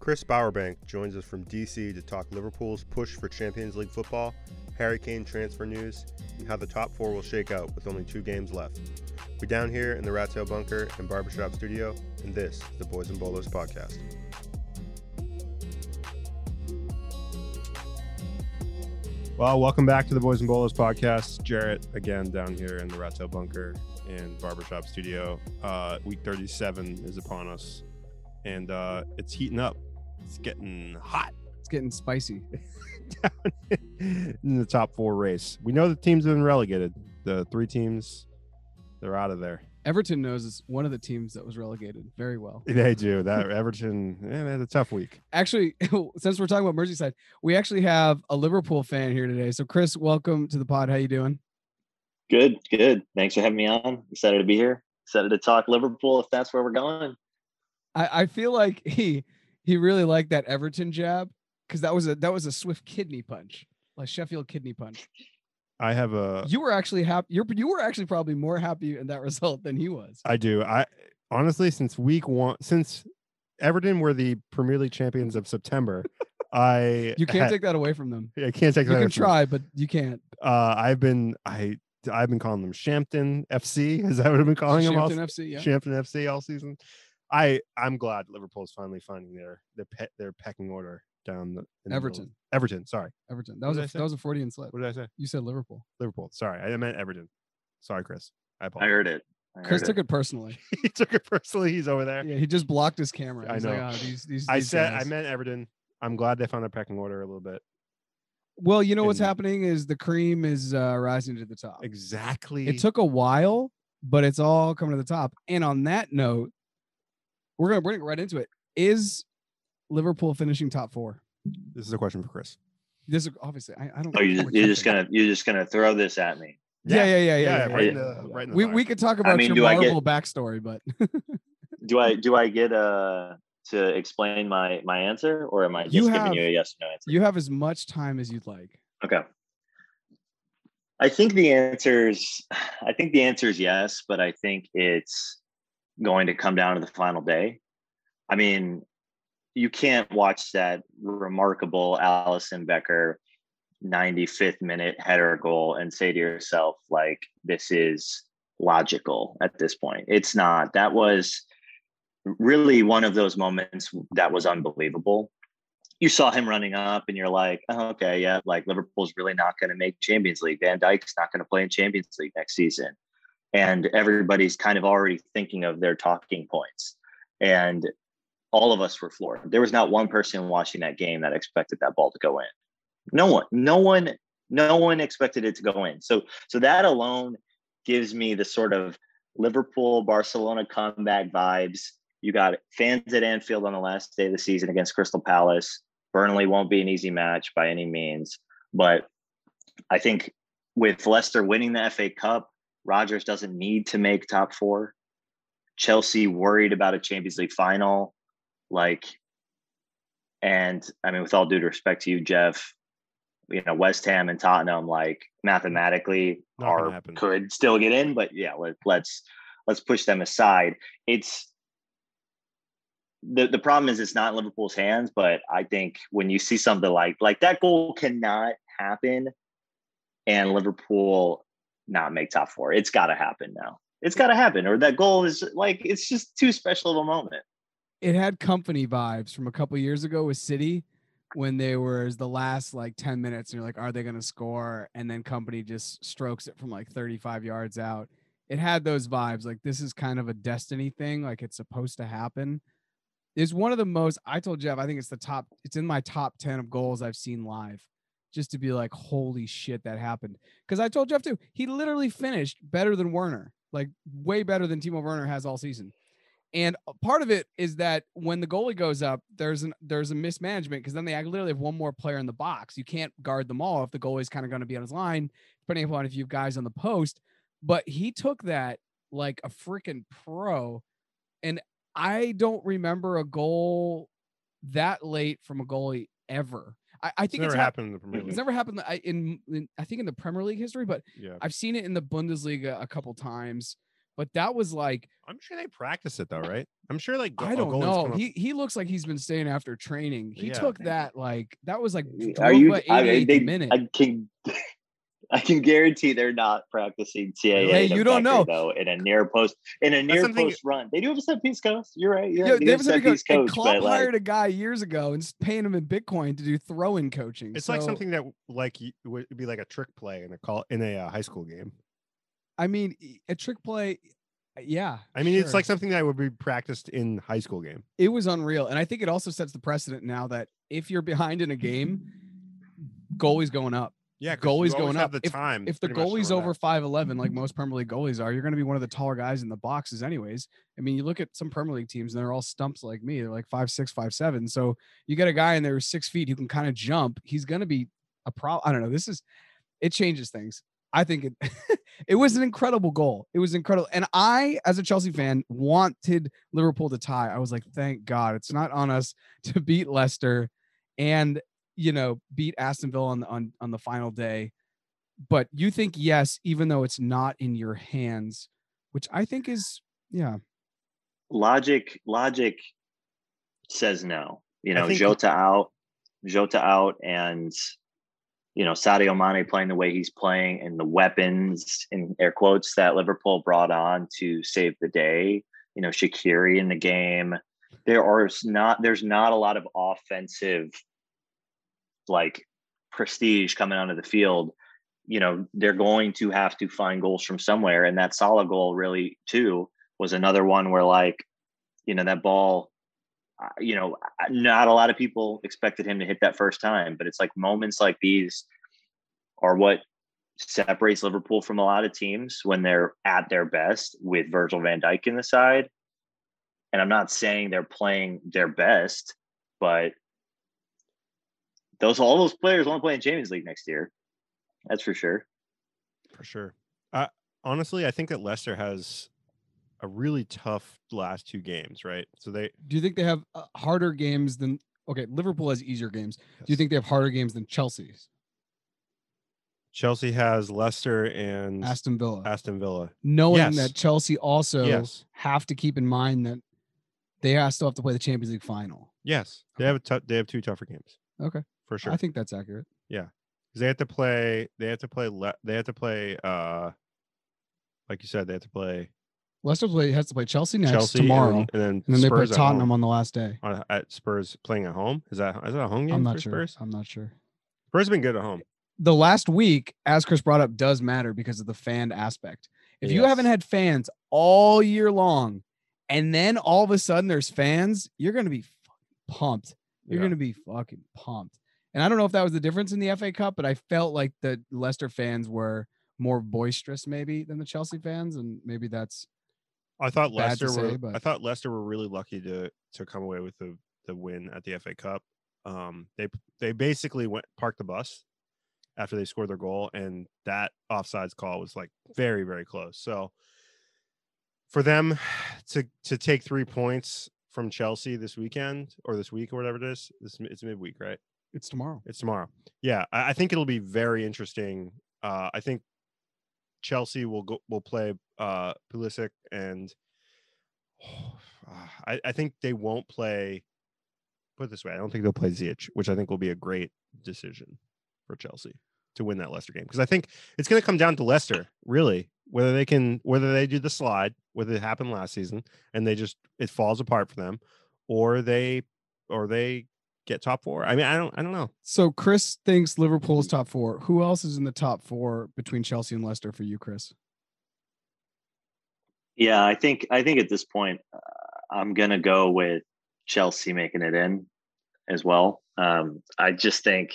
Chris Bowerbank joins us from DC to talk Liverpool's push for Champions League football, Harry Kane transfer news, and how the top four will shake out with only two games left. We're down here in the Rat Tail Bunker and Barbershop Studio, and this is the Boys and Bolos podcast. Well, welcome back to the Boys and Bolos podcast. Jarrett again down here in the Rat Tail Bunker and Barbershop Studio. Uh, week 37 is upon us, and uh, it's heating up. It's getting hot It's getting spicy. in the top four race. We know the teams have been relegated. The three teams, they're out of there. Everton knows it's one of the teams that was relegated very well. They do. That Everton, yeah, they had a tough week. Actually, since we're talking about Merseyside, we actually have a Liverpool fan here today. So, Chris, welcome to the pod. How you doing? Good, good. Thanks for having me on. Excited to be here. Excited to talk Liverpool if that's where we're going. I, I feel like he he really liked that Everton jab because that was a that was a swift kidney punch, like Sheffield kidney punch. I have a. You were actually happy. You're you were actually probably more happy in that result than he was. I do. I honestly, since week one, since Everton were the Premier League champions of September, I You can't had- take that away from them. I can't take You that. can away from them. You can try, but you can't. Uh, I've been I I've been calling them Shampton FC. Is that what I've been calling them? all Shampton FC, yeah. Shampton FC all season. I I'm glad Liverpool's finally finding their their pe- their pecking order down the in the. Everton. Everton. Sorry, Everton. That What was did a I say? that was a Freudian slip. what did I say? You said Liverpool. Liverpool. Sorry, I meant Everton. Sorry, Chris. I I heard it. I Chris heard took it personally. he took it personally. He's over there. Yeah, he just blocked his camera. I He's like, know. "Oh, these, these, I these said guys." I meant Everton. I'm glad they found their pecking order a little bit. Well, you know what's happening is the cream is uh, rising to the top. Exactly. It took a while, but it's all coming to the top. And on that note, we're gonna bring it right into it. Is Liverpool finishing top four? This is a question for Chris. This is obviously I, I don't. Oh, you just, you're just gonna you're just gonna throw this at me. Yeah, yeah, yeah, yeah. yeah, yeah, right yeah, in the- right in the we we could talk about mean, your do I get- Marvel backstory, but Do I do I get uh to explain my my answer or am I just You giving have- you a yes or no answer? you have as much time as you'd like. Okay. I think the answer is I think the answer is yes, but I think it's going to come down to the final day. I mean, you can't watch that remarkable Alisson Becker 95th minute header goal and say to yourself, like, this is logical at this point. It's not. That was really one of those moments that was unbelievable you saw him running up and you're like, oh, okay, yeah, like Liverpool's really not going to make Champions League. Van Dijk's not going to play in Champions League next season. And everybody's kind of already thinking of their talking points. And all of us were floored. There was not one person watching that game that expected that ball to go in. No one, no one, no one expected it to go in. So, so that alone gives me the sort of Liverpool Barcelona comeback vibes. You got fans at Anfield on the last day of the season against Crystal Palace. Burnley won't be an easy match by any means, but I think with Leicester winning the FA Cup, Rodgers doesn't need to make top four. Chelsea worried about a Champions League final, like, and I mean, with all due respect to you, Jeff, you know, West Ham and Tottenham, like mathematically, Not are could still get in, but yeah, let, let's let's push them aside. It's the the problem is it's not in Liverpool's hands, but I think when you see something like like that goal cannot happen and Liverpool not make top four. It's gotta happen now. It's gotta happen. Or that goal is like it's just too special of a moment. It had Kompany vibes from a couple years ago with City when they were the last like 10 minutes and you're like, are they gonna score? And then Kompany just strokes it from like 35 yards out. It had those vibes. Like this is kind of a destiny thing, like it's supposed to happen. Is one of the most I told Jeff, I think it's the top, it's in my top 10 of goals I've seen live. Just to be like, holy shit, that happened. Because I told Jeff too, he literally finished better than Werner, like way better than Timo Werner has all season. And uh, part of it is that when the goalie goes up, there's an there's a mismanagement because then they literally have one more player in the box. You can't guard them all if the goalie's kind of going to be on his line, depending upon if you have guys on the post. But he took that like a freaking pro. And I don't remember a goal that late from a goalie ever. I, I It's think never it's hap- happened in the Premier League. It's never happened I- in, in I think in the Premier League history, but Yeah, I've seen it in the Bundesliga a couple times. But that was like I'm sure they practice it though, right? I'm sure like I don't know. He he looks like he's been staying after training. He Yeah. took that like that was like Are you? Drogba I, 88th they, minute. I can. I can guarantee they're not practicing CAA. Hey, you don't Becker, know. though. In a near post, in a near something- post run, they do have a set piece coach. You're right. You're Yeah, right. They have a set said because piece coach, Klopp but like, hired a guy years ago and paying him in Bitcoin to do throwing coaching. It's like something that like would be like a trick play in a call in a uh, high school game. I mean, a trick play. Yeah, I mean, it's like something that would be practiced in high school game. it was unreal, and I think it also sets the precedent now that if you're behind in a game, goalie's going up. Yeah, Goalie's going up. The time, If the much to goalie's over five eleven, like most Premier League goalies are, you're going to be one of the taller guys in the boxes, anyways. I mean, you look at some Premier League teams, and they're all stumps like me. They're like five six, five seven. So you get a guy in there who's six feet who can kind of jump. He's going to be a pro. I don't know. This is it changes things. I think it it was an incredible goal. It was incredible. And I, as a Chelsea fan, wanted Liverpool to tie. I was like, thank God it's not on us to beat Leicester and you know, beat Aston Villa on the on, on the final day. But you think yes, even though it's not in your hands, which I think is yeah. logic logic says no. You know, think- Jota out, Jota out, and you know Sadio Mane playing the way he's playing, and the weapons in air quotes that Liverpool brought on to save the day. You know, Shaqiri in the game. There are not. There's not a lot of offensive like prestige coming onto the field. You know, they're going to have to find goals from somewhere, and that Salah goal really too was another one where like you know that ball uh, you know not a lot of people expected him to hit that first time but it's like moments like these are what separates liverpool from a lot of teams when they're at their best with virgil van Dijk in the side and i'm not saying they're playing their best but those all those players want to play in champions league next year that's for sure for sure. Uh, honestly, I think that Leicester has a really tough last two games, right? So they Do you think they have uh, harder games than okay, Liverpool has easier games. Do you think they have harder games than Chelsea's? Chelsea has Leicester and Aston Villa. Aston Villa? Knowing Yes. that Chelsea also yes, have to keep in mind that they still have to play the Champions League final. yes, they have a tou- they have two tougher games Okay. For sure. I think that's accurate. 'Cause they have to play. They have to play. Le- they have to play. Uh, like you said, they have to play Leicester play, has to play Chelsea next Chelsea tomorrow. and, then, and then, and then they play Tottenham on the last day. on, at Spurs playing at home. Is that is that a home game I'm for not sure. Spurs? I'm not sure. Spurs have been good at home. The last week, as Chris brought up, does matter because of the fan aspect. If you haven't had fans all year long, and then all of a sudden there's fans, you're gonna be fucking pumped. You're Yeah. gonna be fucking pumped. And I don't know if that was the difference in the FA Cup, but I felt like the Leicester fans were more boisterous maybe than the Chelsea fans, and maybe that's I thought Leicester were. say, I thought Leicester were really lucky to to come away with the the win at the FA Cup. Um, they they basically went parked the bus after they scored their goal, and that offsides call was like very very close. So for them to to take three points from Chelsea this weekend or this week or whatever it is, this it's midweek, right? It's tomorrow. It's tomorrow. Yeah, I, I think it'll be very interesting. Uh, I think Chelsea will go will play uh, Pulisic and I, I think they won't play. Put it this way, I don't think they'll play Ziyech, which I think will be a great decision for Chelsea to win that Leicester game because I think it's going to come down to Leicester really whether they can whether they do the slide whether it happened last season and they just it falls apart for them or they or they get top four. I mean, I don't I don't know. So Chris thinks Liverpool's top four. Who else is in the top four between Chelsea and Leicester for you, Chris? Yeah, I think I think at this point uh, I'm gonna go with Chelsea making it in as well. Um, I just think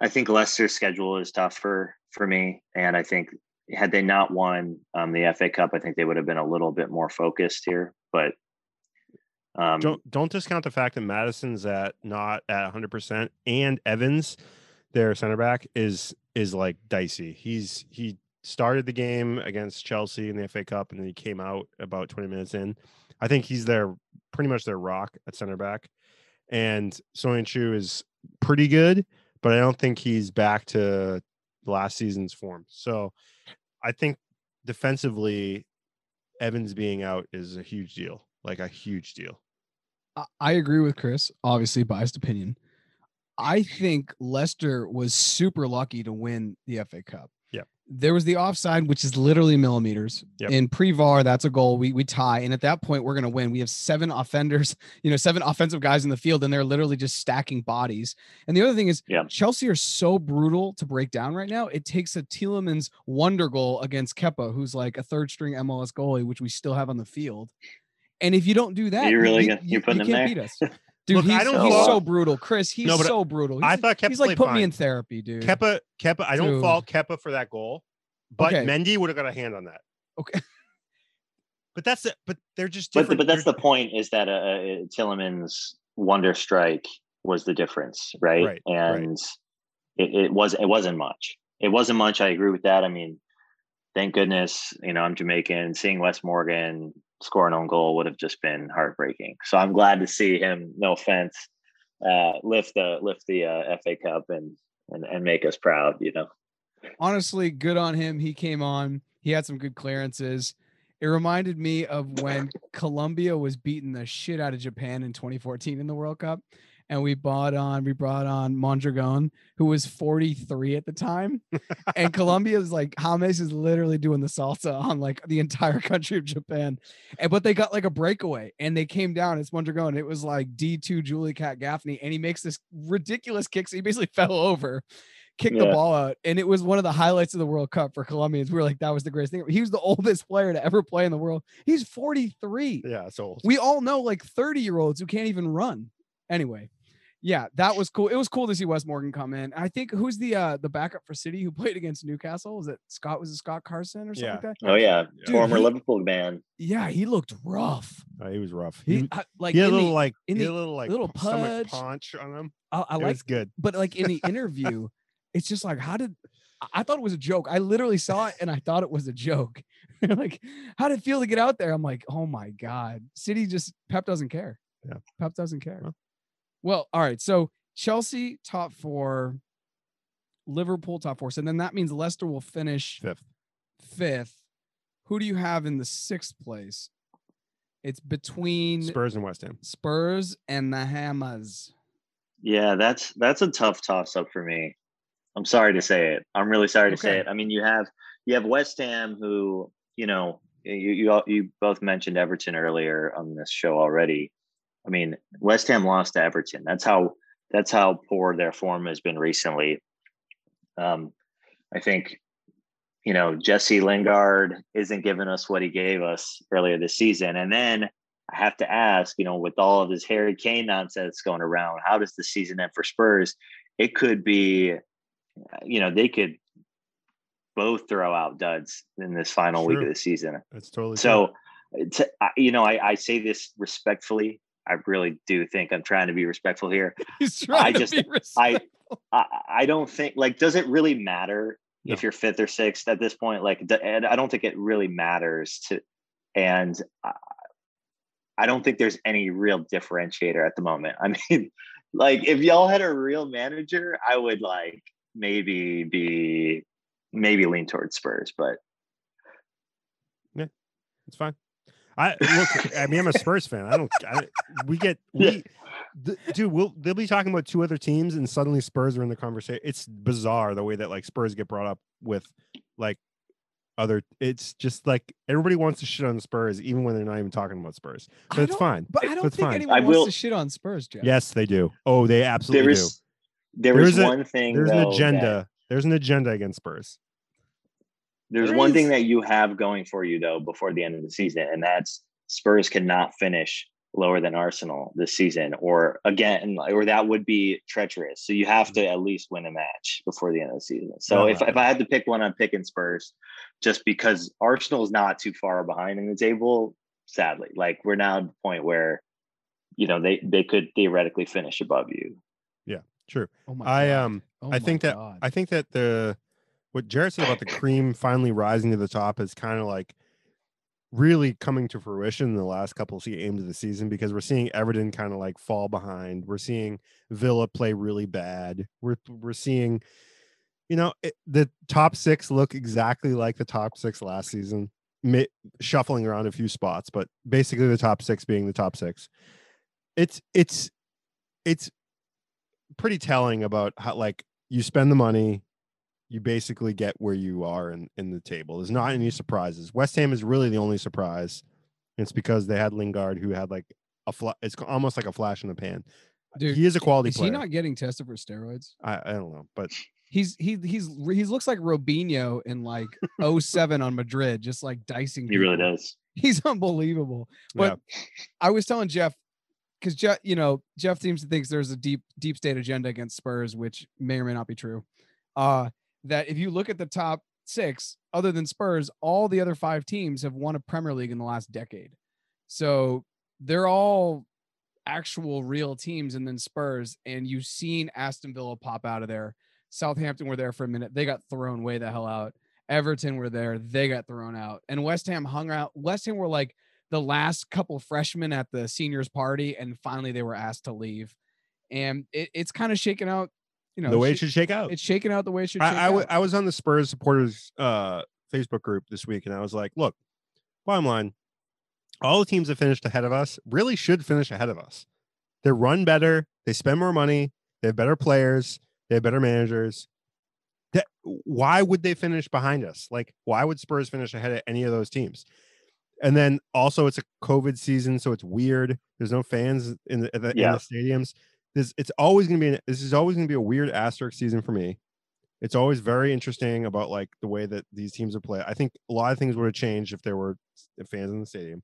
I think Leicester's schedule is tough for for me, and I think had they not won um, the FA Cup, I think they would have been a little bit more focused here. But um, Don't don't discount the fact that Madison's at not at 100 percent and Evans, their center back, is is like dicey. He's he started the game against Chelsea in the FA Cup and then he came out about 20 minutes in. I think he's their pretty much their rock at center back. And Soyuncu is pretty good, but I don't think he's back to last season's form. So I think defensively, Evans being out is a huge deal, like a huge deal. I- agree with Chris. Obviously, biased opinion. I think Leicester was super lucky to win the FA Cup. Yeah. There was the offside, which is literally millimeters. Yep. In pre-VAR, that's a goal. We we tie, and at that point, we're gonna win. We have seven offenders, you know, seven offensive guys in the field, and they're literally just stacking bodies. And the other thing is, Yeah. Chelsea are so brutal to break down right now. It takes a Tielemans wonder goal against Kepa, who's like a third string MLS goalie, which we still have on the field. And if you don't do that, you really you, you're putting him can't there? beat us. Dude, Look, he's, I don't he's think- so brutal, Chris. He's No, so brutal. I thought Kepa he's like played put me in therapy, dude. Kepa, Kepa, I don't Dude. fault Kepa for that goal, but Okay. Mendy would have got a hand on that. Okay. But that's it. But they're just But different. but that's they're- the point is that uh, uh, Tielemans wonder strike was the difference, right? Right, right. and It, it was it wasn't much. It wasn't much. I agree with that. I mean, thank goodness, you know, I'm Jamaican. Seeing Wes Morgan score an own goal would have just been heartbreaking. So I'm glad to see him. No offense, uh, lift the lift the uh, FA Cup and and and make us proud. You know. Honestly, good on him. He came on. He had some good clearances. It reminded me of when Colombia was beating the shit out of Japan in 2014 in the World Cup. And we bought on, we brought on Mondragon, who was 43 at the time. and Colombia's like, James is literally doing the salsa on like the entire country of Japan. And but they got like a breakaway and they came down. It's Mondragon. It was like D2 Julie Cat Gaffney. And he makes this ridiculous kick. So he basically fell over kicked the ball out, and it was one of the highlights of the World Cup for Colombians. We were like, that was the greatest thing. He was the oldest player to ever play in the world. He's 43. yeah, so We all know like 30 year olds who can't even run. Anyway, yeah, that was cool. It was cool to see Wes Morgan come in. I think who's the uh the backup for City who played against Newcastle? Was it Scott? Was it Scott Carson or something Yeah. like that? Oh yeah, Dude, former he- Liverpool man. Yeah, he looked rough. uh, he was rough. He He, I- like he had a in little the- like in he had the a little like little stomach pudge. punch on him. I, I like good. but like in the interview, it's just like, how did I- I thought it was a joke? I literally saw it and I thought it was a joke. like, how did it feel to get out there? I'm like, oh my God. City just Pep doesn't care. Yeah. Pep doesn't care. Well. Well, all right. So Chelsea top four, Liverpool top four. So then that means Leicester will finish Fifth. fifth. Who do you have in the sixth place? It's between Spurs and West Ham. Spurs and the Hammers. Yeah, that's that's a tough toss up for me. I'm sorry to say it. I'm really sorry to say it. I mean, you have you have West Ham, who you know you you all- you both mentioned Everton earlier on this show already. I mean, West Ham lost to Everton. That's how that's how poor their form has been recently. Um, I think you know Jesse Lingard isn't giving us what he gave us earlier this season, and then I have to ask, you know, with all of this Harry Kane nonsense going around, how does the season end for Spurs? It could be, you know, they could both throw out duds in this final week of the season. That's totally true. So, to, I- you know, I, I say this respectfully. I really do think I'm trying to be respectful here. He's trying to just- be I- respectful. I, I don't think like does it really matter No. if you're fifth or sixth at this point? Like, and I don't think it really matters to, and I, I don't think there's any real differentiator at the moment. I mean, like if y'all had a real manager, I would like maybe be maybe lean towards Spurs, but yeah, It's fine. I look. I mean, I'm a Spurs fan. I don't. I, we get we, Yeah. th- dude. We'll they'll be talking about two other teams, and suddenly Spurs are in the conversation. It's bizarre the way that like Spurs get brought up with like other. It's just like everybody wants to shit on Spurs, even when they're not even talking about Spurs. I it's fine. But I don't it's think fine. anyone I wants will- to shit on Spurs, Jeff. Yes, they do. Oh, they absolutely there do. there There is is a- one thing There's an though, that- agenda. There's an agenda against Spurs. There's There one thing that you have going for you though before the end of the season, and that's Spurs cannot finish lower than Arsenal this season, or again, or that would be treacherous. So you have to at least win a match before the end of the season. So Oh, if if I had to pick one, I'm picking Spurs, just because Arsenal is not too far behind in the table. Sadly, like we're now at the point where, you know, they they could theoretically finish above you. Yeah, true. Oh my I God. um. Oh I my think that I think that the what Jared said about the cream finally rising to the top is kind of like really coming to fruition in the last couple of games of the season because we're seeing Everton kind of like fall behind. We're seeing Villa play really bad. We're we're seeing, you know, it, the top six look exactly like the top six last season. mi- shuffling around a few spots, but basically the top six being the top six. It's it's it's pretty telling about how like you spend the money, you basically get where you are in in the table. There's not any surprises. West Ham is really the only surprise. It's because they had Lingard, who had like a fla- It's almost like a flash in the pan. Dude, he is a quality Is player. he not getting tested for steroids? I, I don't know, but He's he he's he looks like Robinho in like 07 on Madrid, just like dicing. He really does. He's unbelievable. But I was telling Jeff because Jeff, you know, Jeff seems to think there's a deep deep state agenda against Spurs, which may or may not be true. Uh, that if you look at the top six, other than Spurs, all the other five teams have won a Premier League in the last decade. So they're all actual real teams, and then Spurs, and you've seen Aston Villa pop out of there. Southampton were there for a minute. They got thrown way the hell out. Everton were there. They got thrown out. And West Ham hung out. West Ham were like the last couple freshmen at the seniors party, and finally they were asked to leave. And it, it's kind of shaken out, you know, the way it should shake out. it's shaking out the way it should. Shake I, I, w- out. I was on the Spurs supporters uh, Facebook group this week, and I was like, look, bottom line, all the teams that finished ahead of us really should finish ahead of us. They run better, they spend more money, they have better players, they have better managers. That why would they finish behind us? Like, why would Spurs finish ahead of any of those teams? And then also, it's a COVID season, so it's weird. There's no fans in the, in the, in the stadiums. This it's always going to be. an- This is always going to be a weird asterisk season for me it's always very interesting about like the way that these teams are played. I think a lot of things would have changed if there were fans in the stadium.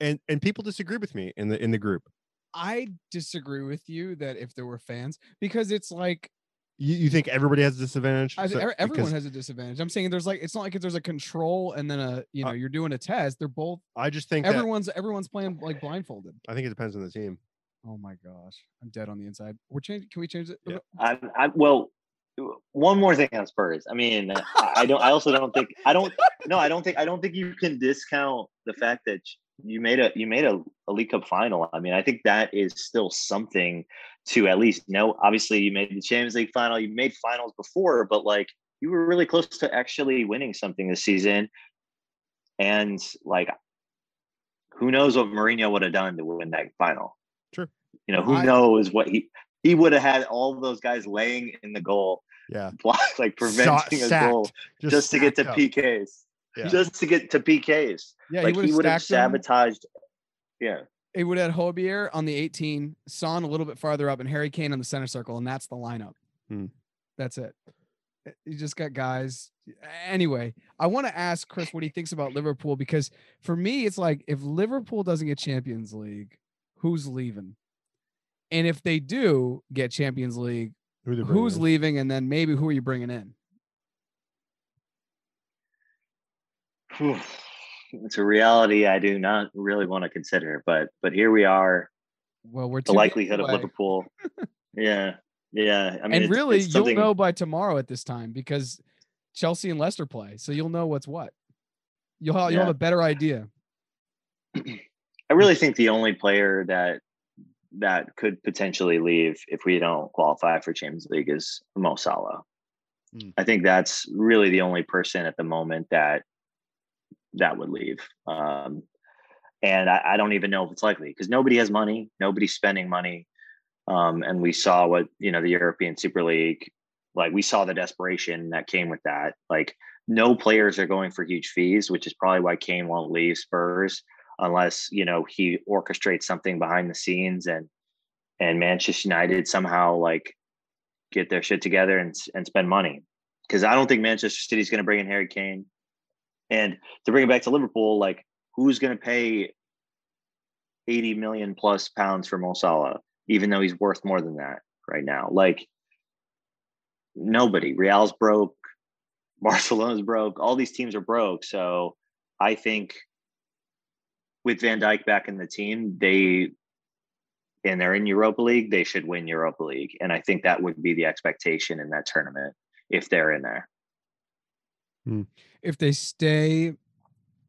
And and people disagree with me in the in the group. I disagree with you that if there were fans, because it's like You, you think everybody has a disadvantage? I, So- everyone because has a disadvantage. I'm saying there's like it's not like if there's a control and then a you know Uh, you're doing a test. They're both I just think that, everyone's everyone's playing like blindfolded. I think it depends on the team. Oh my gosh, I'm dead on the inside. We're changing. Can we change it? Yeah. I, I well, one more thing on Spurs. I mean, I, don't. I also don't think. I don't. No, I don't think. I don't think you can discount the fact that you made a you made a, a League Cup final. I mean, I think that is still something to at least know. Obviously, you made the Champions League final. You made finals before, but like you were really close to actually winning something this season. And like, who knows what Mourinho would have done to win that final? Sure. You know, who I- knows what he he would have had all those guys laying in the goal, Yeah. block, like preventing a sacked. goal just to get to up. PKs. Yeah. Just to get to PKs. Yeah, like he would have stacked them. sabotaged. Yeah. It would have had Højbjerg on the 18, Son a little bit farther up, and Harry Kane on the center circle, and that's the lineup. Hmm. That's it. Uh, You just got guys. Anyway, I want to ask Chris what he thinks about Liverpool because for me, it's like if Liverpool doesn't get Champions League, who's leaving? And if they do get Champions League, Who who's in. leaving? And then maybe who are you bringing in? It's a reality I do not really want to consider, but but here we are. Well, we're The two games likelihood of. Liverpool. yeah. Yeah. I mean, and it's- really, it's you'll know by tomorrow at this time because Chelsea and Leicester play, so you'll know what's what. You'll have, you'll have a better idea. I really think the only player that that could potentially leave if we don't qualify for Champions League is Mo Salah. Mm. I think that's really the only person at the moment that that would leave. Um, and I, I don't even know if it's likely because nobody has money, nobody's spending money. Um, and we saw what you know the European Super League, like we saw the desperation that came with that. Like no players are going for huge fees, which is probably why Kane won't leave Spurs unless you know he orchestrates something behind the scenes and and Manchester United somehow like get their shit together and and spend money because I don't think Manchester City is going to bring in Harry Kane. And to bring it back to Liverpool, like who's going to pay 80 million plus pounds for Mo Salah, even though he's worth more than that right now? Like nobody. Real's broke, Barcelona's broke, all these teams are broke. So I think with Van Dijk back in the team, they and they're in Europa League, they should win Europa League. And I think that would be the expectation in that tournament if they're in there. Hmm. If they stay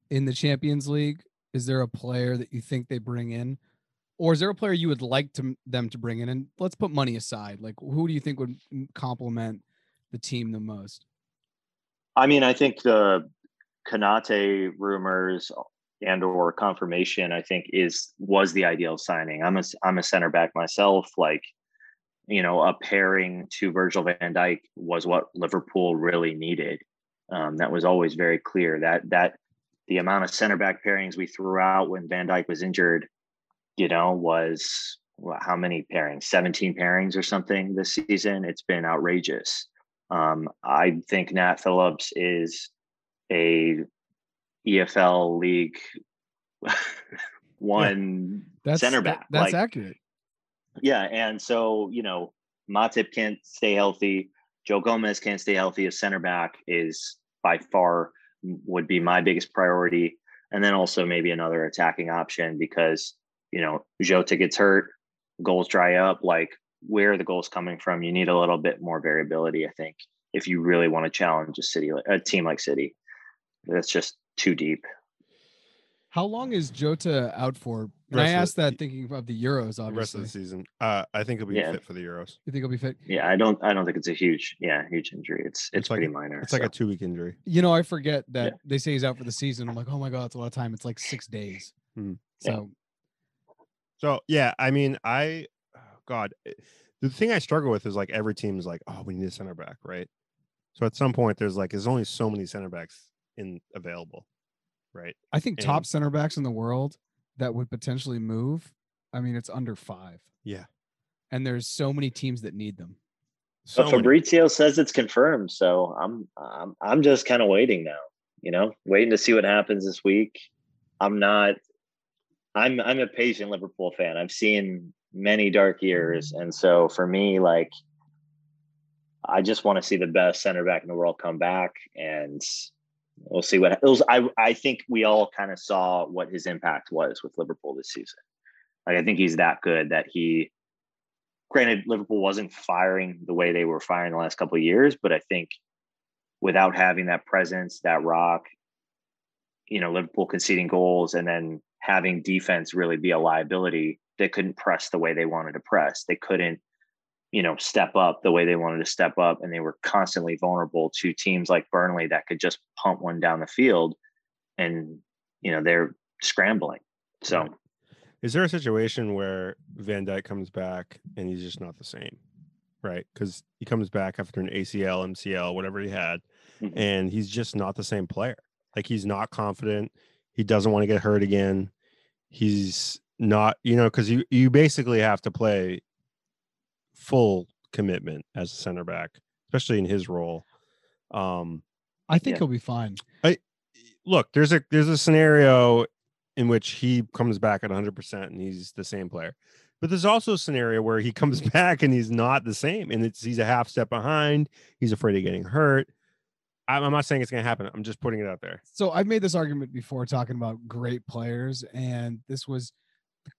in the Champions League, is there a player that you think they bring in, or is there a player you would like to them to bring in? And let's put money aside. Like, who do you think would complement the team the most? I mean, I think the Konate rumors and or confirmation, I think is was the ideal signing. I'm a I'm a center back myself. Like, you know, a pairing to Virgil Van Dijk was what Liverpool really needed. Um, that was always very clear. That that the amount of center back pairings we threw out when Van Dijk was injured, you know, was how many pairings? 17 pairings or something this season. It's been outrageous. Um, I think Nat Phillips is a EFL League one That's center that- back. that's like, accurate. yeah, and so you know, Matip can't stay healthy. Joe Gomez can't stay healthy. A center back is by far would be my biggest priority, and then also maybe another attacking option because you know Jota gets hurt, goals dry up. Like where are the goals coming from? You need a little bit more variability, I think, if you really want to challenge a city, a team like City. That's just too deep. How long is Jota out for? And I of the- aust that thinking of the Euros, the rest of the season. Uh, I think he'll be Yeah. fit for the Euros. You think he'll be fit? Yeah, I don't. I don't think it's a huge, yeah, huge injury. It's it's, It's like pretty a- minor. It's like a two week injury. You know, I forget that Yeah. they say he's out for the season. I'm like, oh my god, it's a lot of time. It's like six days. Hmm. Yeah. So So yeah, I mean, I, oh, God, the thing I struggle with is like every team's like, oh, we need a center back, right? So at some point, there's like, there's only so many center backs in available, right? I think top center backs in the world that would potentially move. I mean, it's under five, Yeah. and there's so many teams that need them. So but many. Fabrizio says it's confirmed, so I'm I'm I'm just kind of waiting now. You know, waiting to see what happens this week. I'm not. I'm I'm a patient Liverpool fan. I've seen many dark years, and so for me, like, I just want to see the best center back in the world come back, and we'll see what it was. I I think we all kind of saw what his impact was with Liverpool this season. Like, I think he's that good that he granted liverpool wasn't firing the way they were firing the last couple of years but i think without having that presence that rock you know liverpool conceding goals and then having defense really be a liability they couldn't press the way they wanted to press they couldn't you know step up the way they wanted to step up and they were constantly vulnerable to teams like burnley that could just pump one down the field and you know they're scrambling so Right. Is there a situation where Van Dijk comes back and he's just not the same, right? Because he comes back after an ACL, MCL, whatever he had, Mhm. and he's just not the same player. Like he's not confident. He doesn't want to get hurt again. He's not, you know, because you you basically have to play full commitment as a center back, especially in his role. Um, I think Yeah. he'll be fine. I look, there's a there's a scenario in which he comes back at 100% and he's the same player. But there's also a scenario where he comes back and he's not the same and it's he's a half step behind. He's afraid of getting hurt. I'm, I'm not saying it's going to happen. I'm just putting it out there. So I've made this argument before talking about great players, and this was the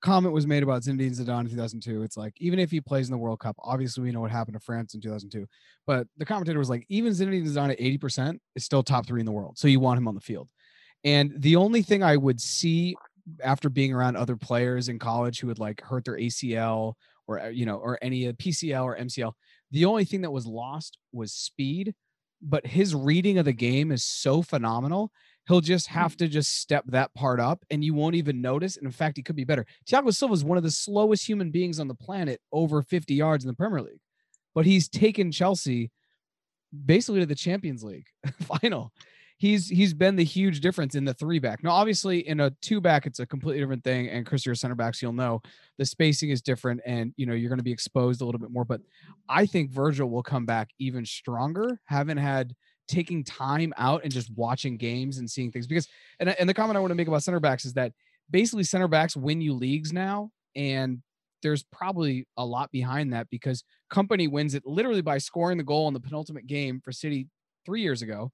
comment was made about Zinedine Zidane in 2002. It's like even if he plays in the World Cup, obviously we know what happened to France in 2002, but the commentator was like, even Zinedine Zidane at 80% is still top three in the world, so you want him on the field. And the only thing I would see after being around other players in college who would like hurt their ACL or you know or any uh, PCL or MCL, the only thing that was lost was speed. But his reading of the game is so phenomenal. He'll just mm. have to just step that part up, and you won't even notice. And in fact, he could be better. Thiago Silva is one of the slowest human beings on the planet, over 50 yards in the Premier League, but he's taken Chelsea basically to the Champions League final he's he's been the huge difference in the three back. Now, obviously, in a two back, it's a completely different thing. And Chris, you're a center backs, you'll know the spacing is different, and you know you're going to be exposed a little bit more. But I think Virgil will come back even stronger, having had taking time out and just watching games and seeing things. Because and and the comment I want to make about center backs is that basically center backs win you leagues now, and there's probably a lot behind that because Kompany wins it literally by scoring the goal in the penultimate game for City three years ago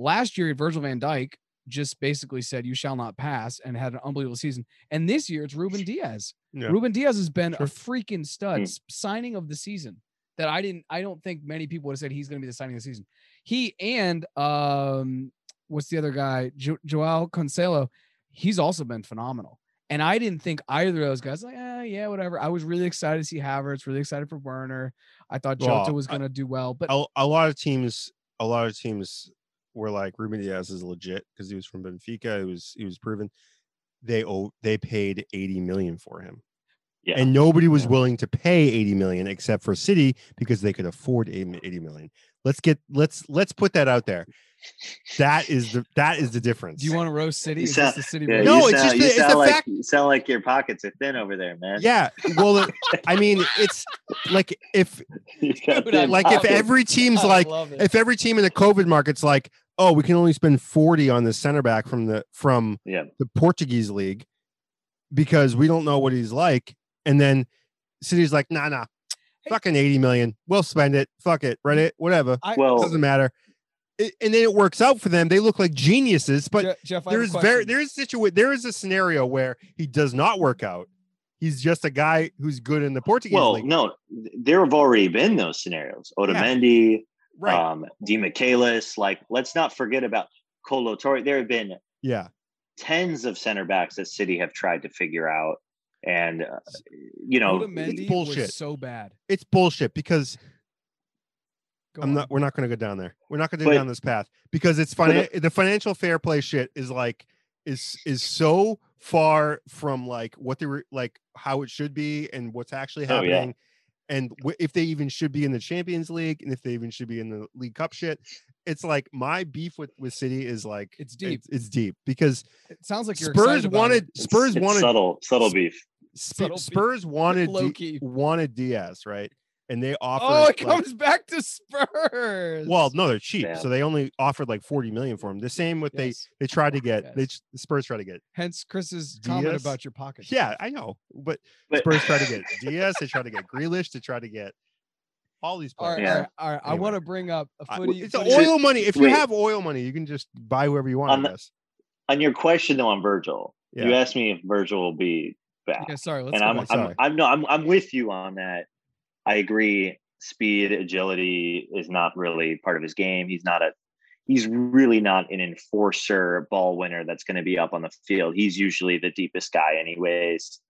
last year Virgil van Dijk just basically said you shall not pass and had an unbelievable season. And this year it's Ruben Dias. Yeah. Ruben Dias has been Sure. a freaking stud hmm. s- signing of the season that I didn't I don't think many people would have said he's going to be the signing of the season. He and um what's the other guy? Jo- Joao Cancelo, he's also been phenomenal. And I didn't think either of those guys like, eh, yeah, whatever. I was really excited to see Havertz, really excited for Werner. I thought Jota Well, was going to do well, but A, a lot of teams, a lot of teams were like Ruben Dias is legit because he was from Benfica. He was he was proven. They owe they paid 80 million for him. Yeah. And nobody was Yeah. willing to pay 80 million except for City because they could afford 80 80 million. Let's get let's let's put that out there. That is the that is the difference. Do you want to roast City? You Is sound- this the City? Yeah. No, you it's sound, just you the- it's sound the like fact- you sound like your pockets are thin over there, man. Yeah. Well, I mean, it's like if Dude, like if every team's like if every team in the COVID market's like, oh, we can only spend 40 on the center back from the from Yeah. the Portuguese league because we don't know what he's like. And then City's like, nah, nah, Hey. Fucking 80 million. We'll spend it. Fuck it. Reddit, whatever. I, Well, Doesn't matter. It- and then it works out for them. They look like geniuses, but Je- Jeff, I have a there's very there's situa- there is a scenario where he does not work out. He's just a guy who's good in the Portuguese well, league. no, there have already been those scenarios. Otamendi, right. um, Demichelis. Like, let's not forget about Kolo Touré. There have been yeah. tens of center backs that City have tried to figure out, and uh, you know, it's bullshit. so bad. It's bullshit because Go I'm on. not. We're not going to go down there. We're not going to go down this path because it's But finan- the financial fair play shit is like is is so far from like what they were like how it should be and what's actually Oh, yeah. happening, and w- if they even should be in the Champions League and if they even should be in the League Cup shit. It's like my beef with with City is like It's deep. It's, it's deep because It sounds like you're Spurs wanted it. it's- Spurs it's wanted subtle, subtle beef. Sp- Spurs wanted Low Di- key. wanted Dias right, and they offered. Oh, it like- comes back to Spurs. well, no, they're cheap, Yeah. so they only offered like forty million for him. The same with they Yes. they tried to get they Yes. the Spurs tried to get. Hence Chris's comment about your pocket. Yeah, I know, but But Spurs tried to get Dias. They tried to get Grealish. They tried to get all these All right, players. Yeah. all right, all right. I want to bring up a footy. it's footy- oil money. If you Wait. have oil money, you can just buy whoever you want. On the- on your question though on Virgil, you asked me if Virgil will be back. Okay, sorry. Let's and I'm. I'm, Sorry. I'm no, I'm, I'm with you on that. I agree. Speed, agility is not really part of his game. He's not a, he's really not an enforcer ball winner that's going to be up on the field. He's usually the deepest guy, anyways.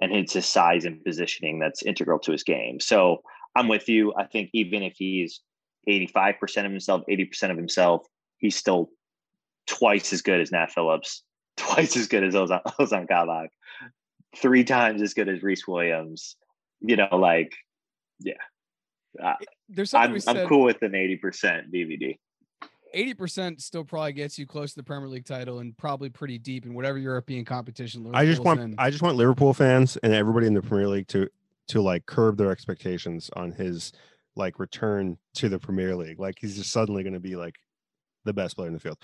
And it's his size and positioning that's integral to his game. So I'm with you. I think even if he's 85% of himself, 80% of himself, he's still twice as good as Nat Phillips, twice as good as Ozan, Ozan Kabak, three times as good as Rhys Williams. You know, like, yeah, uh, There's something I'm, said. I'm cool with an 80% VVD. Eighty percent still probably gets you close to the Premier League title and probably pretty deep in whatever European competition. I just want in. I just want Liverpool fans and everybody in the Premier League to to like curb their expectations on his like return to the Premier League. Like he's just suddenly going to be like the best player in the field.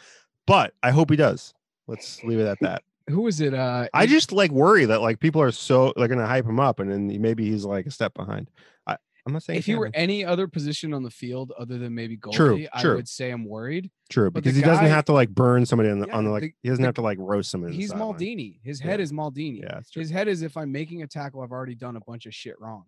But I hope he does. Let's leave it at that. Who is it? Uh, I just like worry that like people are so they're going to hype him up and then maybe he's like a step behind. I I'm not saying if you were any other position on the field other than maybe goalie, True, I true. would say I'm worried. true but because he doesn't have to like burn somebody on the on the like the- he doesn't the- have to like roast somebody. He's. Maldini. His Yeah. head is Maldini. Yeah. His head is if I'm making a tackle, I've already done a bunch of shit wrong.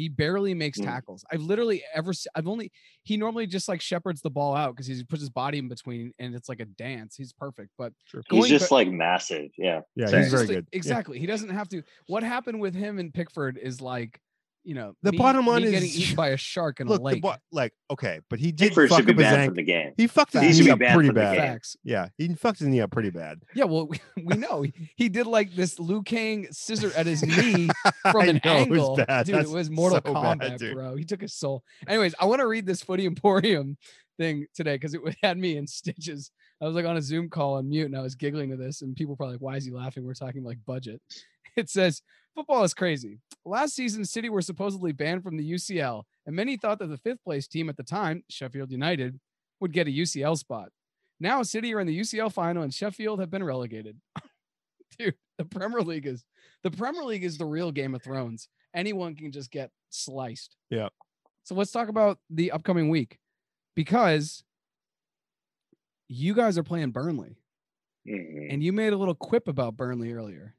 Right. He barely makes Mm. tackles. I've literally ever I've only he normally just like shepherds the ball out because he puts his body in between and it's like a dance. He's perfect. But True. He's just ba- like massive. Yeah. Yeah, Sorry. he's just very like- good. Yeah. Exactly. He doesn't have to. What happened with him and Pickford is like, you know, The me- bottom line me getting eaten by a shark in Look, a lake. bo- like okay, but he did Pickford fuck should be up banned from the game. He fucked his He knee up banned pretty bad. Facts. Yeah, he fucked his knee up pretty bad. Yeah, well, we, we know he, he did like this Liu Kang scissor at his knee from I an know, it was angle. bad. Dude, That's it was Mortal so bad, Kombat, dude. bro. He took his soul. Anyways, I want to read this Footy Emporium thing today because it had me in stitches. I was like on a Zoom call on mute and I was giggling to this, and people were probably like, "Why is he laughing?" We're talking like budget. It says, "Football is crazy. Last season, City were supposedly banned from the UCL, and many thought that the fifth place team at the time, Sheffield United, would get a UCL spot. Now, City are in the UCL final, and Sheffield have been relegated. Dude, the Premier League is the Premier League is the real Game of Thrones. Anyone can just get sliced. Yeah. So let's talk about the upcoming week because you guys are playing Burnley, Mhm. and you made a little quip about Burnley earlier.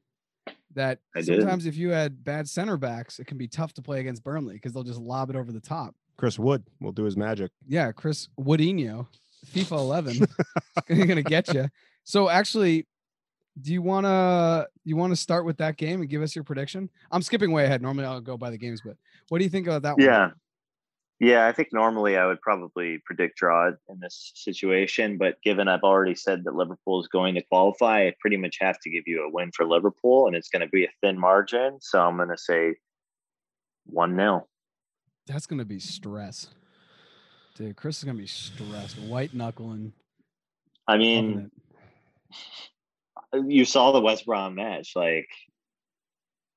That I did. sometimes if you had bad center backs, it can be tough to play against Burnley because they'll just lob it over the top. Chris Wood will do his magic. Yeah, Chris Woodinho, FIFA 11, is gonna get you. So actually, do you wanna you wanna start with that game and give us your prediction? I'm skipping way ahead. Normally I'll go by the games, but what do you think about that one? Yeah. I think normally I would probably predict draw in this situation, but given I've already said that Liverpool is going to qualify, I pretty much have to give you a win for Liverpool, and it's going to be a thin margin. So I'm going to say one 0 That's gonna be stress. Dude, Chris is gonna be stressed. White knuckling. I mean, you saw the West Brom match, like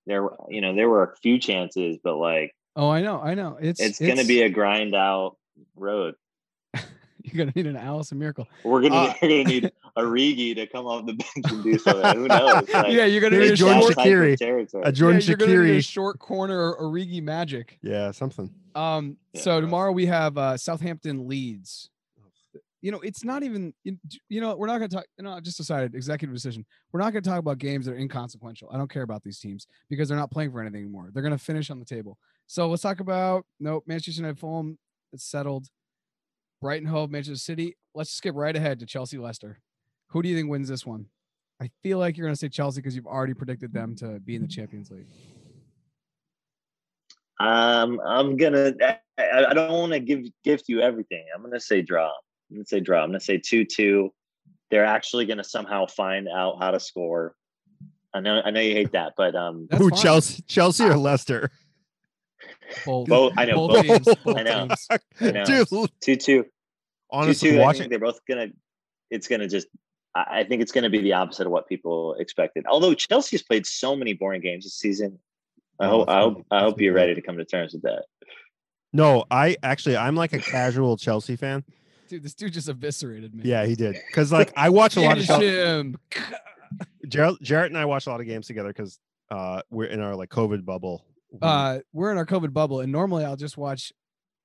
there, you know, there were a few chances, but like Oh, I know, I know. It's it's, going to be a grind out road. you're gonna need an Alisson miracle. We're gonna Uh, we're gonna need Origi to come off the bench and do something. Who knows? Like, yeah, you're gonna need a Jordan that short, type of Shaqiri. A Jordan yeah, you're gonna need a Shaqiri. short corner Origi magic. Yeah, something. Um, Yeah, so gross. tomorrow we have uh, Southampton Leeds. You know, it's not even. You you know, we're not going to talk. You know, I just decided executive decision. We're not going to talk about games that are inconsequential. I don't care about these teams because they're not playing for anything anymore. They're going to finish on the table. So let's talk about nope. Manchester United, Fulham. It's settled. Brighton, Hove, Manchester City. Let's skip right ahead to Chelsea, Leicester. Who do you think wins this one? I feel like you're going to say Chelsea because you've already predicted them to be in the Champions League. Um, I'm gonna. I, I don't want to give gift you everything. I'm gonna say draw. I'm gonna say draw. I'm gonna say two two. They're actually gonna somehow find out how to score. I know. I know you hate that, but um, That's Who. Chelsea Chelsea or Leicester? Both. both. I know. both Both, teams. Both I know. teams. I know. Dude, two two. Two honestly, two. I watching think they're both gonna. It's gonna just. I I think it's gonna be the opposite of what people expected. Although Chelsea's played so many boring games this season. I hope. I hope. I hope you're ready to come to terms with that. No, I actually I'm like a casual Chelsea fan. Dude, this dude just eviscerated me. Yeah, he did. Because like I watch a lot of Finish Chelsea. Jarrett, Jarrett and I watch a lot of games together because uh we're in our like COVID bubble. We- Uh, we're in our COVID bubble, and normally I'll just watch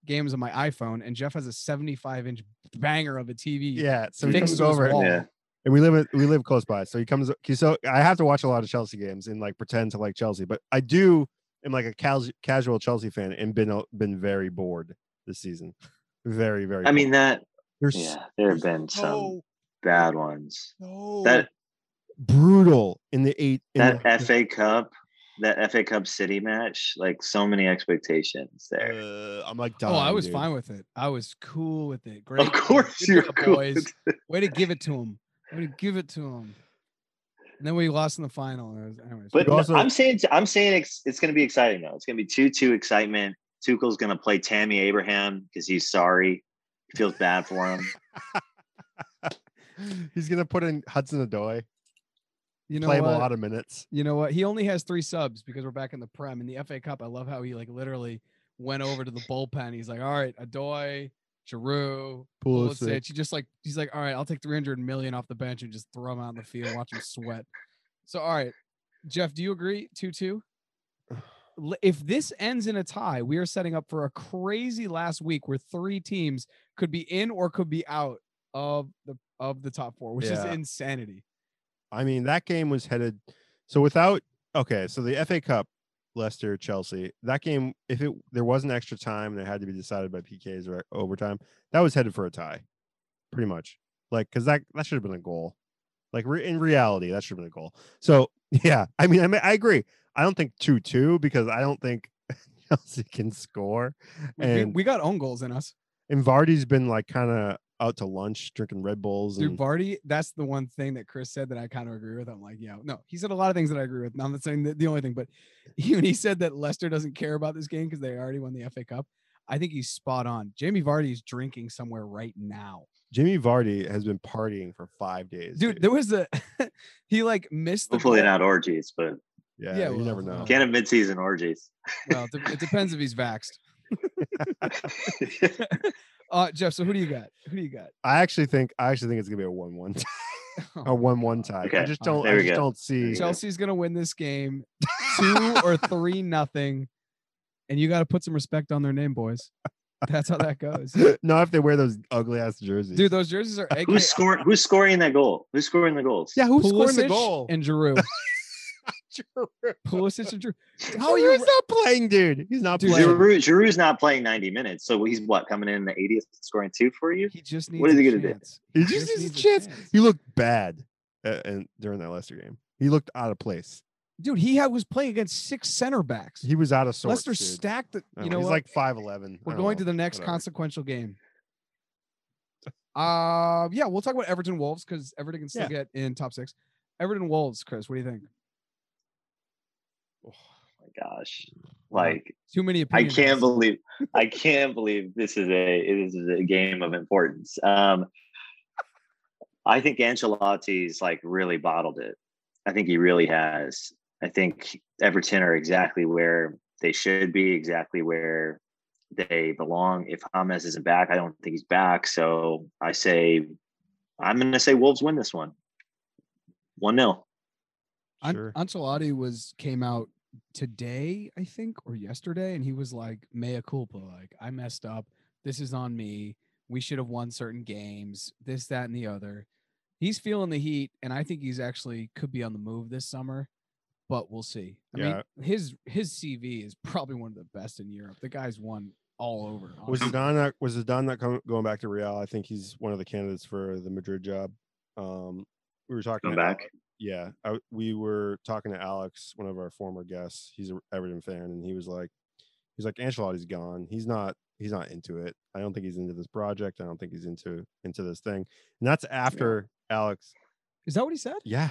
games on my iPhone, and Jeff has a 75 inch banger of a TV. yeah, so he comes over. Yeah. and we live in, we live close by. So he comes so I have to watch a lot of Chelsea games and like pretend to like Chelsea, but I do am like a cas- casual Chelsea fan and been been very bored this season. Very very. I mean that. there's Yeah, there have been some bad ones. so That brutal in the eight. In that the, FA Cup, that FA Cup City match, like so many expectations there. uh, I'm like, Oh, I was dude. fine with it. I was cool with it. Great. of course, you're job, cool. boys. Way to give it to him. Way to give it to him. And then we lost in the final. and was- Anyways, But also- I'm saying I'm saying it's, it's going to be exciting though. It's going to be two two excitement. Tuchel's going to play Tammy Abraham because he's sorry. He feels bad for him. He's gonna put in Hudson-Odoi, you know play him a what? lot of minutes. You know what? He only has three subs because we're back in the Prem. In the FA Cup, I love how he like literally went over to the bullpen. He's like, all right, Odoi, Giroud, Pulisic. Pulisic. He just like he's like, all right, I'll take 300 million off the bench and just throw him out in the field, watch him sweat. So, all right, Jeff, do you agree? Two two. If this ends in a tie, we are setting up for a crazy last week where three teams could be in or could be out of the of the top four, which is insanity. I mean, that game was headed. So without okay, so the FA Cup, Leicester, Chelsea, that game, if it there wasn't extra time and it had to be decided by PKs or overtime, that was headed for a tie, pretty much. Like, because that that should have been a goal. Like re- in reality, that should have been a goal. So yeah, I mean, I mean, I agree. I don't think two two because I don't think Chelsea can score, We, we- we got own goals in us. and Vardy's been like kind of out to lunch drinking Red Bulls Dude, and Vardy, that's the one thing that Chris said that I kind of agree with. I'm like, yeah, no, he said a lot of things that I agree with. Now, I'm not saying that the only thing, but even he said that Leicester doesn't care about this game because they already won the FA Cup. I think he's spot on. Jamie Vardy is drinking somewhere right now. Jimmy Vardy has been partying for five days. Dude, there was a he like missed the Hopefully goal. not orgies, but yeah, yeah, you never know. can't have mid-season orgies. Well, it it depends if he's vaxxed. Uh, Jeff, so who do you got? Who do you got? I actually think I actually think it's gonna be a one-one, a one-one tie. I Okay, just all don't. right. I There we just go. don't see. There you go. Chelsea's gonna win this game, two or three nothing, and you got to put some respect on their name, boys. That's how that goes, no, if they wear those ugly ass jerseys, dude. Those jerseys are AK, who's scoring? Who's scoring that goal? Who's scoring the goals? yeah, who's scoring the Pulisic goal? and Giroud. Pulisic and Giroud. How are you? Giroud's not playing, dude. He's not Dude, playing. Giroud, Giroud's not playing 90 minutes, so he's what coming in the 80th, scoring two for you. He just needs. What is he gonna do? chance. He He just needs a needs chance. He looked bad, uh, and during that Leicester game, he looked out of place. dude, he had, was playing against six center backs. He was out of sorts. Leicester dude. stacked. The, you know, know he's what? like five eleven. We're going to the next consequential game. Uh, yeah, we'll talk about Everton Wolves because Everton can still Yeah. get in top six. Everton Wolves, Chris, what do you think? Oh my gosh. Like Too many I can't believe I can't believe this is a this is a game of importance. Um I think Ancelotti's like really bottled it. I think he really has. I think Everton are exactly where they should be, exactly where they belong. If James isn't back, I don't think he's back. So I say I'm gonna say Wolves win this one. One 0 An- Ancelotti was came out today, I think, or yesterday, and he was like, "Mea culpa, like I messed up. This is on me. We should have won certain games. This, that, and the other." He's feeling the heat, and I think he's actually could be on the move this summer, but we'll see. I Yeah. mean, his his CV is probably one of the best in Europe. The guy's won all over. Was honestly. Zidane not was Zidane not com- going back to Real? I think he's one of the candidates for the Madrid job. Um, we were talking Come to back. Yeah, I, we were talking to Alex, one of our former guests. He's an Everton fan, and he was like, he's like Ancelotti's gone. He's not. He's not into it. I don't think he's into this project. I don't think he's into into this thing. And that's after Alex. Is that what he said? Yeah,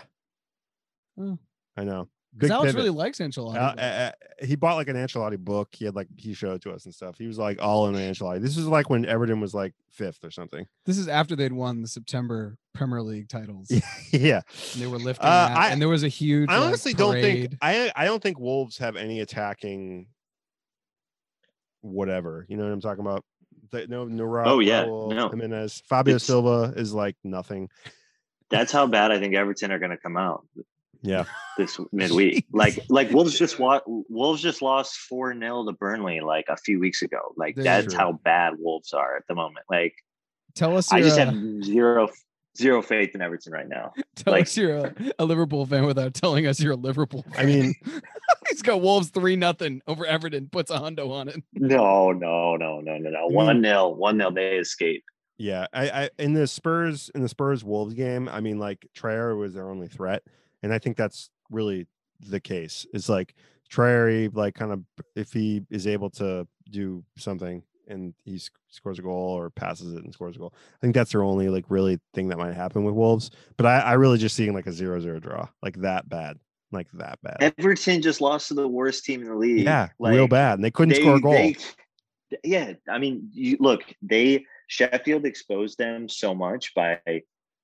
Oh. I know. Because Alex pivot. really likes Ancelotti. Uh, uh, he bought like an Ancelotti book. He had like he showed it to us and stuff. He was like all in on Ancelotti. This was like when Everton was like fifth or something. this is after they'd won the September Premier League titles. yeah. And they were lifting Uh, that, I- and there was a huge. I like, honestly don't think. I I don't think Wolves have any attacking whatever. You know what I'm talking about? The, no, no, Oh, yeah, Raul no. Jimenez, Fabio It's- Silva is like nothing. That's how bad I think Everton are gonna come out. Yeah, this midweek. Like like Wolves just wa- Wolves just lost four 0 to Burnley like a few weeks ago. Like That's that's how bad Wolves are at the moment. Like Tell us. I just a, have zero zero faith in Everton right now. tell like- us you're a, a Liverpool fan without telling us you're a Liverpool. I mean, He's got Wolves three nothing over Everton. Puts a hundo on it. No, no, no, no, no, no. Mm. One 0 one 0 They escape. yeah. I, I in the Spurs in the Spurs Wolves game. I mean, like Traore was their only threat, and I think that's really the case. It's like Traore, like kind of if he is able to do something and he sc- scores a goal or passes it and scores a goal. I think that's their only like really thing that might happen with Wolves. But I, I really just seeing like a zero zero draw, like that bad, like that bad. Everton just lost to the worst team in the league. Yeah, like, real bad. And they couldn't score a goal. they- yeah, I mean, you look, they Sheffield exposed them so much by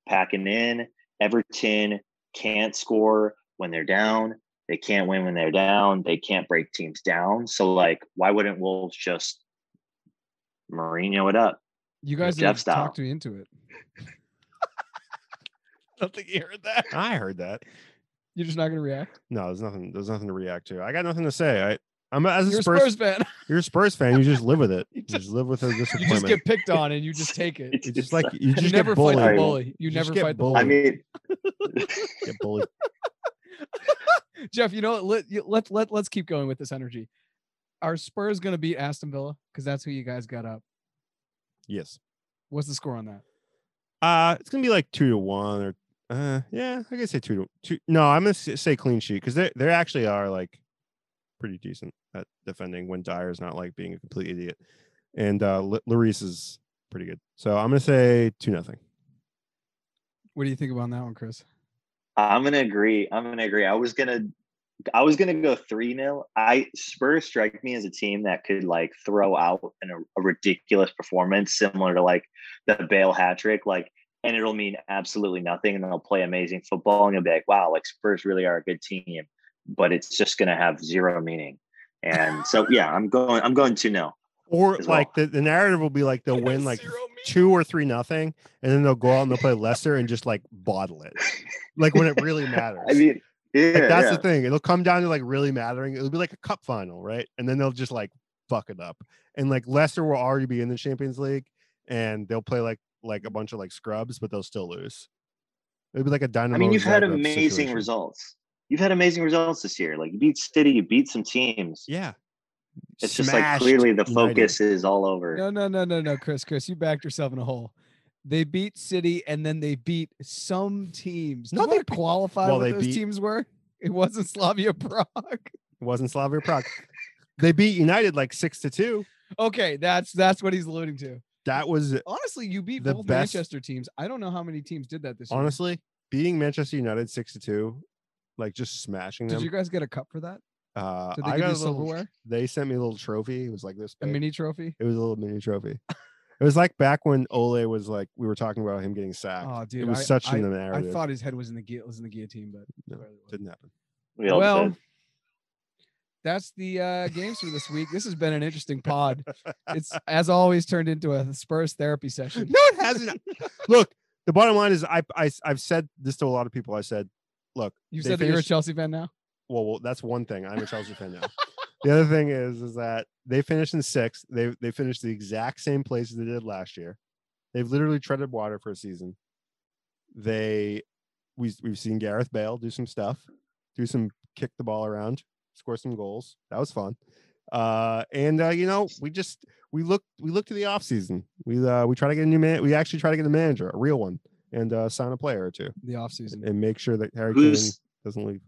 packing in. Everton can't score when they're down. They can't win when they're down. They can't break teams down. So, like, why wouldn't Wolves just Mourinho it up? You guys Jeff have style. talked me into it. I don't think you heard that. I heard that. You're just not gonna react. No, there's nothing. There's nothing to react to. I got nothing to say. I, I'm as a You're Spurs. Spurs fan. You're a Spurs fan. You just live with it. You You just- just live with a You just get picked on and you just take it. You It's just like you You just never get fight the bullied. bully. You You never get fight the bullied. I mean, Get bullied. Jeff, you know, what? let, let let let's keep going with this energy. Are Spurs gonna beat Aston Villa? Because that's who you guys got up. Yes. What's the score on that? Uh, it's gonna be like two to one or uh, yeah, I guess say two to two. No, I'm gonna say clean sheet because they they actually are like pretty decent at defending when Dier's not like being a complete idiot, and uh, L- Lloris is pretty good. So I'm gonna say two nothing. What do you think about that one, Chris? I'm gonna agree. I'm gonna agree. I was gonna I was gonna go three 0 I Spurs strike me as a team that could like throw out an, a ridiculous performance similar to like the Bale hat trick, like, and it'll mean absolutely nothing, and they'll play amazing football, and you'll be like, wow, like Spurs really are a good team, but it's just gonna have zero meaning. And so yeah, I'm going. I'm going two 0 Or As well. like the, the narrative will be like they'll win like two or three nothing, and then they'll go out and they'll play Leicester and just like bottle it, like when it really matters. I mean, yeah, like that's yeah. the thing. It'll come down to like really mattering. It'll be like a cup final, right? And then they'll just like fuck it up. And like Leicester will already be in the Champions League, and they'll play like like a bunch of like scrubs, but they'll still lose. It'll be like a dynamo. I mean, you've had amazing situation. results. You've had amazing results this year. Like you beat City, you beat some teams. Yeah. It's just like clearly the United. focus is all over. No, no, no, no, no, Chris. Chris, you backed yourself in a hole. They beat City and then they beat some teams. Do No, they qualified well, what they those beat- teams were? It wasn't Slavia Prague. It wasn't Slavia Prague. They beat United like six to two. Okay, that's that's what he's alluding to. That was Honestly, you beat The both best- Manchester teams. I don't know how many teams did that this year. honestly beating Manchester United six to two, like just smashing them. Did you guys get a cup for that? uh, Did they I give got you a little, silverware? They sent me a little trophy. It was like this A big. mini trophy? It was a little mini trophy. It was like back when Ole was like we were talking about him getting sacked. Oh, dude, it was I, such I, in the I narrative. thought his head was in the gu- was in the guillotine, but No, clearly wasn't. didn't happen. We all well, did. that's the uh, games for this week. This has been an interesting pod. It's as always turned into a Spurs therapy session. No, it hasn't. look, the bottom line is I, I I've said this to a lot of people. I said, look, You said that you're a Chelsea fan now. well, well, that's one thing. I'm a Chelsea fan now. The other thing is, is that they finished in sixth. They they finished the exact same place as they did last year. They've literally treaded water for a season. They, we we've seen Gareth Bale do some stuff, do some kick the ball around, score some goals. That was fun. Uh, and uh, you know, we just we look we look to the off season. We uh we try to get a new man. We actually try to get a manager, a real one, and uh, sign a player or two, The offseason. and make sure that Harry Kane doesn't leave.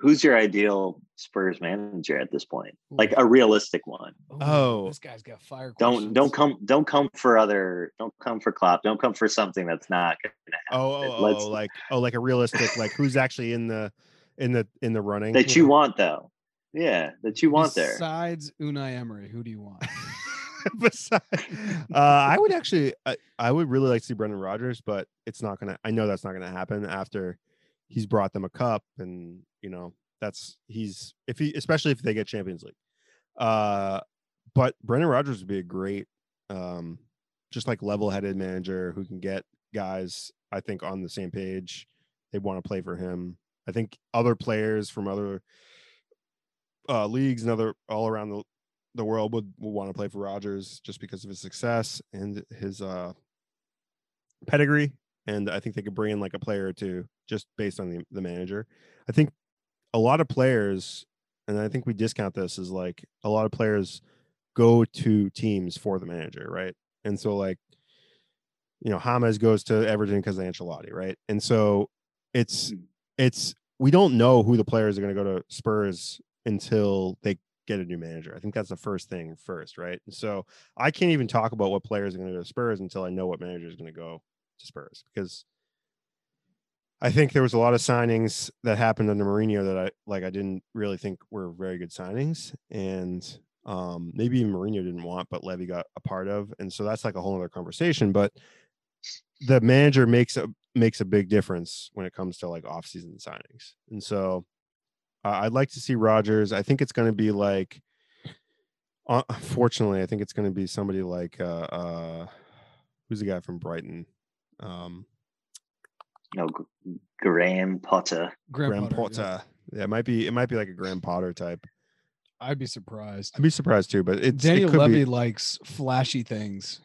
who's your ideal Spurs manager at this point? Like a realistic one. Oh. this guy's got fire. Don't don't come don't come for other don't come for Klopp. Don't come for something that's not gonna happen. Oh, oh, oh, Let's- oh, like oh, like a realistic, like who's actually in the in the in the running that you want though. Yeah, that you want there. Besides Unai Emery, who do you want? Besides, uh, I would actually, I, I would really like to see Brendan Rodgers, but it's not gonna. I know that's not gonna happen after he's brought them a cup, and you know that's he's if he, especially if they get Champions League. Uh, but Brendan Rodgers would be a great, um, just like level-headed manager who can get guys, I think, on the same page. They want to play for him. I think other players from other uh, leagues and other all around the the world would, would want to play for Rodgers just because of his success and his uh pedigree. And I think they could bring in like a player or two just based on the, the manager. I think a lot of players, and I think we discount this as like a lot of players go to teams for the manager, right? And so like, you know, James goes to Everton because of Ancelotti, right? And so it's it's we don't know who the players are going to go to Spurs until they get a new manager. I think that's the first thing first, right? So I can't even talk about what players are going to go to Spurs until I know what manager is going to go to Spurs because I think there was a lot of signings that happened under Mourinho that I like I didn't really think were very good signings and um maybe even Mourinho didn't want but Levy got a part of and so that's like a whole other conversation but the manager makes a makes a big difference when it comes to like off-season signings and so uh, I'd like to see Rodgers. I think it's going to be like, uh, unfortunately, I think it's going to be somebody like, uh, uh, who's the guy from Brighton? Um, No, G- Graham Potter. Graham, Graham Potter, Potter. yeah. Yeah. it might be. It might be like a Graham Potter type. I'd be surprised. I'd be surprised too, but it's Daniel it could Levy Be. likes flashy things.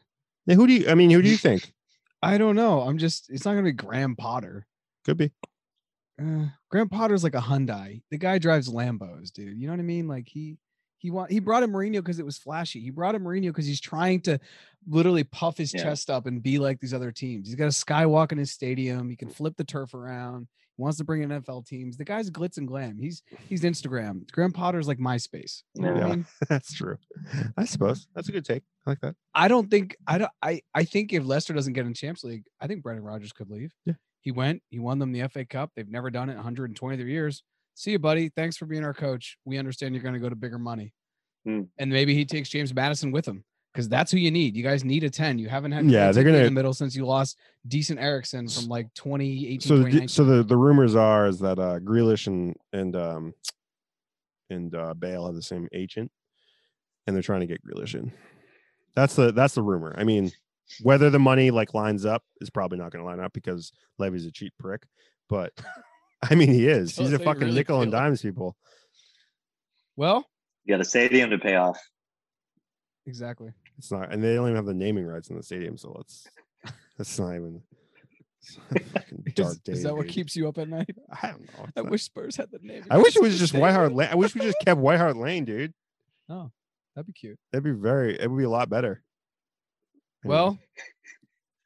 Yeah, who do you? I mean, who do you think? I don't know. I'm just. It's not gonna be Graham Potter. Could be. Uh, Graham Potter's like a Hyundai. The guy drives Lambos, dude. You know what I mean? Like he he want he brought him Mourinho because it was flashy. He brought him Mourinho because he's trying to literally puff his Yeah. chest up and be like these other teams. He's got a skywalk in his stadium. He can flip the turf around. He wants to bring in NFL teams. The guy's glitz and glam. He's he's Instagram. Graham Potter's like MySpace. You know what I Yeah. mean? That's true. I suppose that's a good take. I like that. I don't think I don't I I think if Leicester doesn't get in Champions League, I think Brendan Rodgers could leave. Yeah. He went, he won them the FA Cup. They've never done it in 123 years. See you, buddy. Thanks for being our coach. We understand you're going to go to bigger money. Hmm. And maybe he takes James Maddison with him because that's who you need. You guys need a 10. You haven't had Yeah, they're in gonna- the middle since you lost decent Eriksen from like 2018. So, the, so the, the rumors are is that uh, Grealish and and um, and uh, Bale have the same agent, and they're trying to get Grealish in. That's the that's the rumor. I mean, whether the money like lines up is probably not going to line up because Levy's a cheap prick. But I mean, he is. He's a fucking really nickel and feel. dimes people. well, You got a stadium to pay off. exactly. It's not, and they don't even have the naming rights in the stadium, so let's. That's not even. It's fucking dark Is, day. is that what dude. keeps you up at night? I don't know. I not- wish Spurs had the name. I wish it was just. White Hart Lane. I wish we just kept White Hart Lane, dude. Oh, that'd be cute. That'd be very. It would be a lot better. Anyway, Well,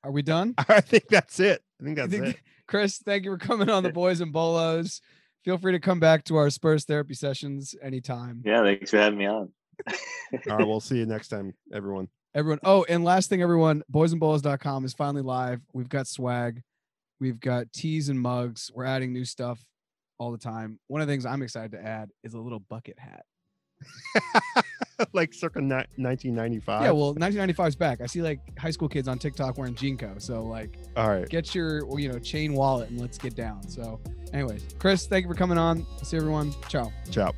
are we done? I think that's it. I think I that's think- it. Chris, thank you for coming on the Boys and Bolos. Feel free to come back to our Spurs therapy sessions anytime. Yeah, thanks for having me on. All right, we'll see you next time, everyone. Everyone. Oh, and last thing, everyone, boysandbolos.com is finally live. We've got swag. We've got teas and mugs. We're adding new stuff all the time. One of the things I'm excited to add is a little bucket hat. like circa ni- 1995. Yeah, well, 1995 is back. I see like high school kids on TikTok wearing JNCO. So like, all right. get your you know chain wallet and let's get down. So, anyways, Chris, thank you for coming on. see everyone. Ciao. Ciao.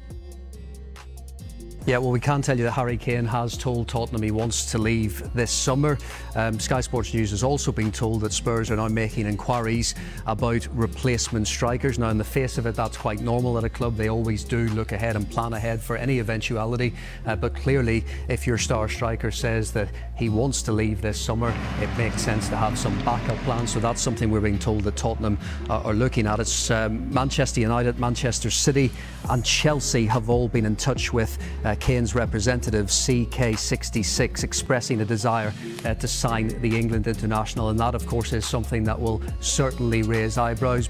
Yeah, well, we can tell you that Harry Kane has told Tottenham he wants to leave this summer. Um, Sky Sports News has also been told that Spurs are now making inquiries about replacement strikers. Now, in the face of it, that's quite normal at a club. They always do look ahead and plan ahead for any eventuality. Uh, but clearly, if your star striker says that he wants to leave this summer, it makes sense to have some backup plans. So that's something we're being told that Tottenham uh, are looking at. It's um, Manchester United, Manchester City, and Chelsea have all been in touch with. Uh, Kane's representative CK66 expressing a desire uh, to sign the England international, and that, of course, is something that will certainly raise eyebrows.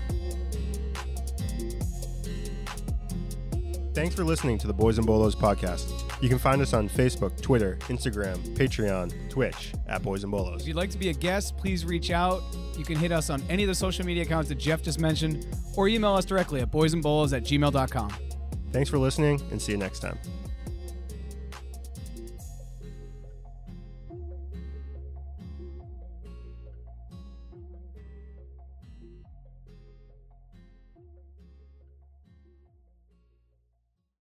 Thanks for listening to the Boys and Bolos podcast. You can find us on Facebook, Twitter, Instagram, Patreon, Twitch at Boys and Bolos. If you'd like to be a guest, please reach out. You can hit us on any of the social media accounts that Jeff just mentioned, or email us directly at boysandbolos at gmail.com. Thanks for listening and see you next time.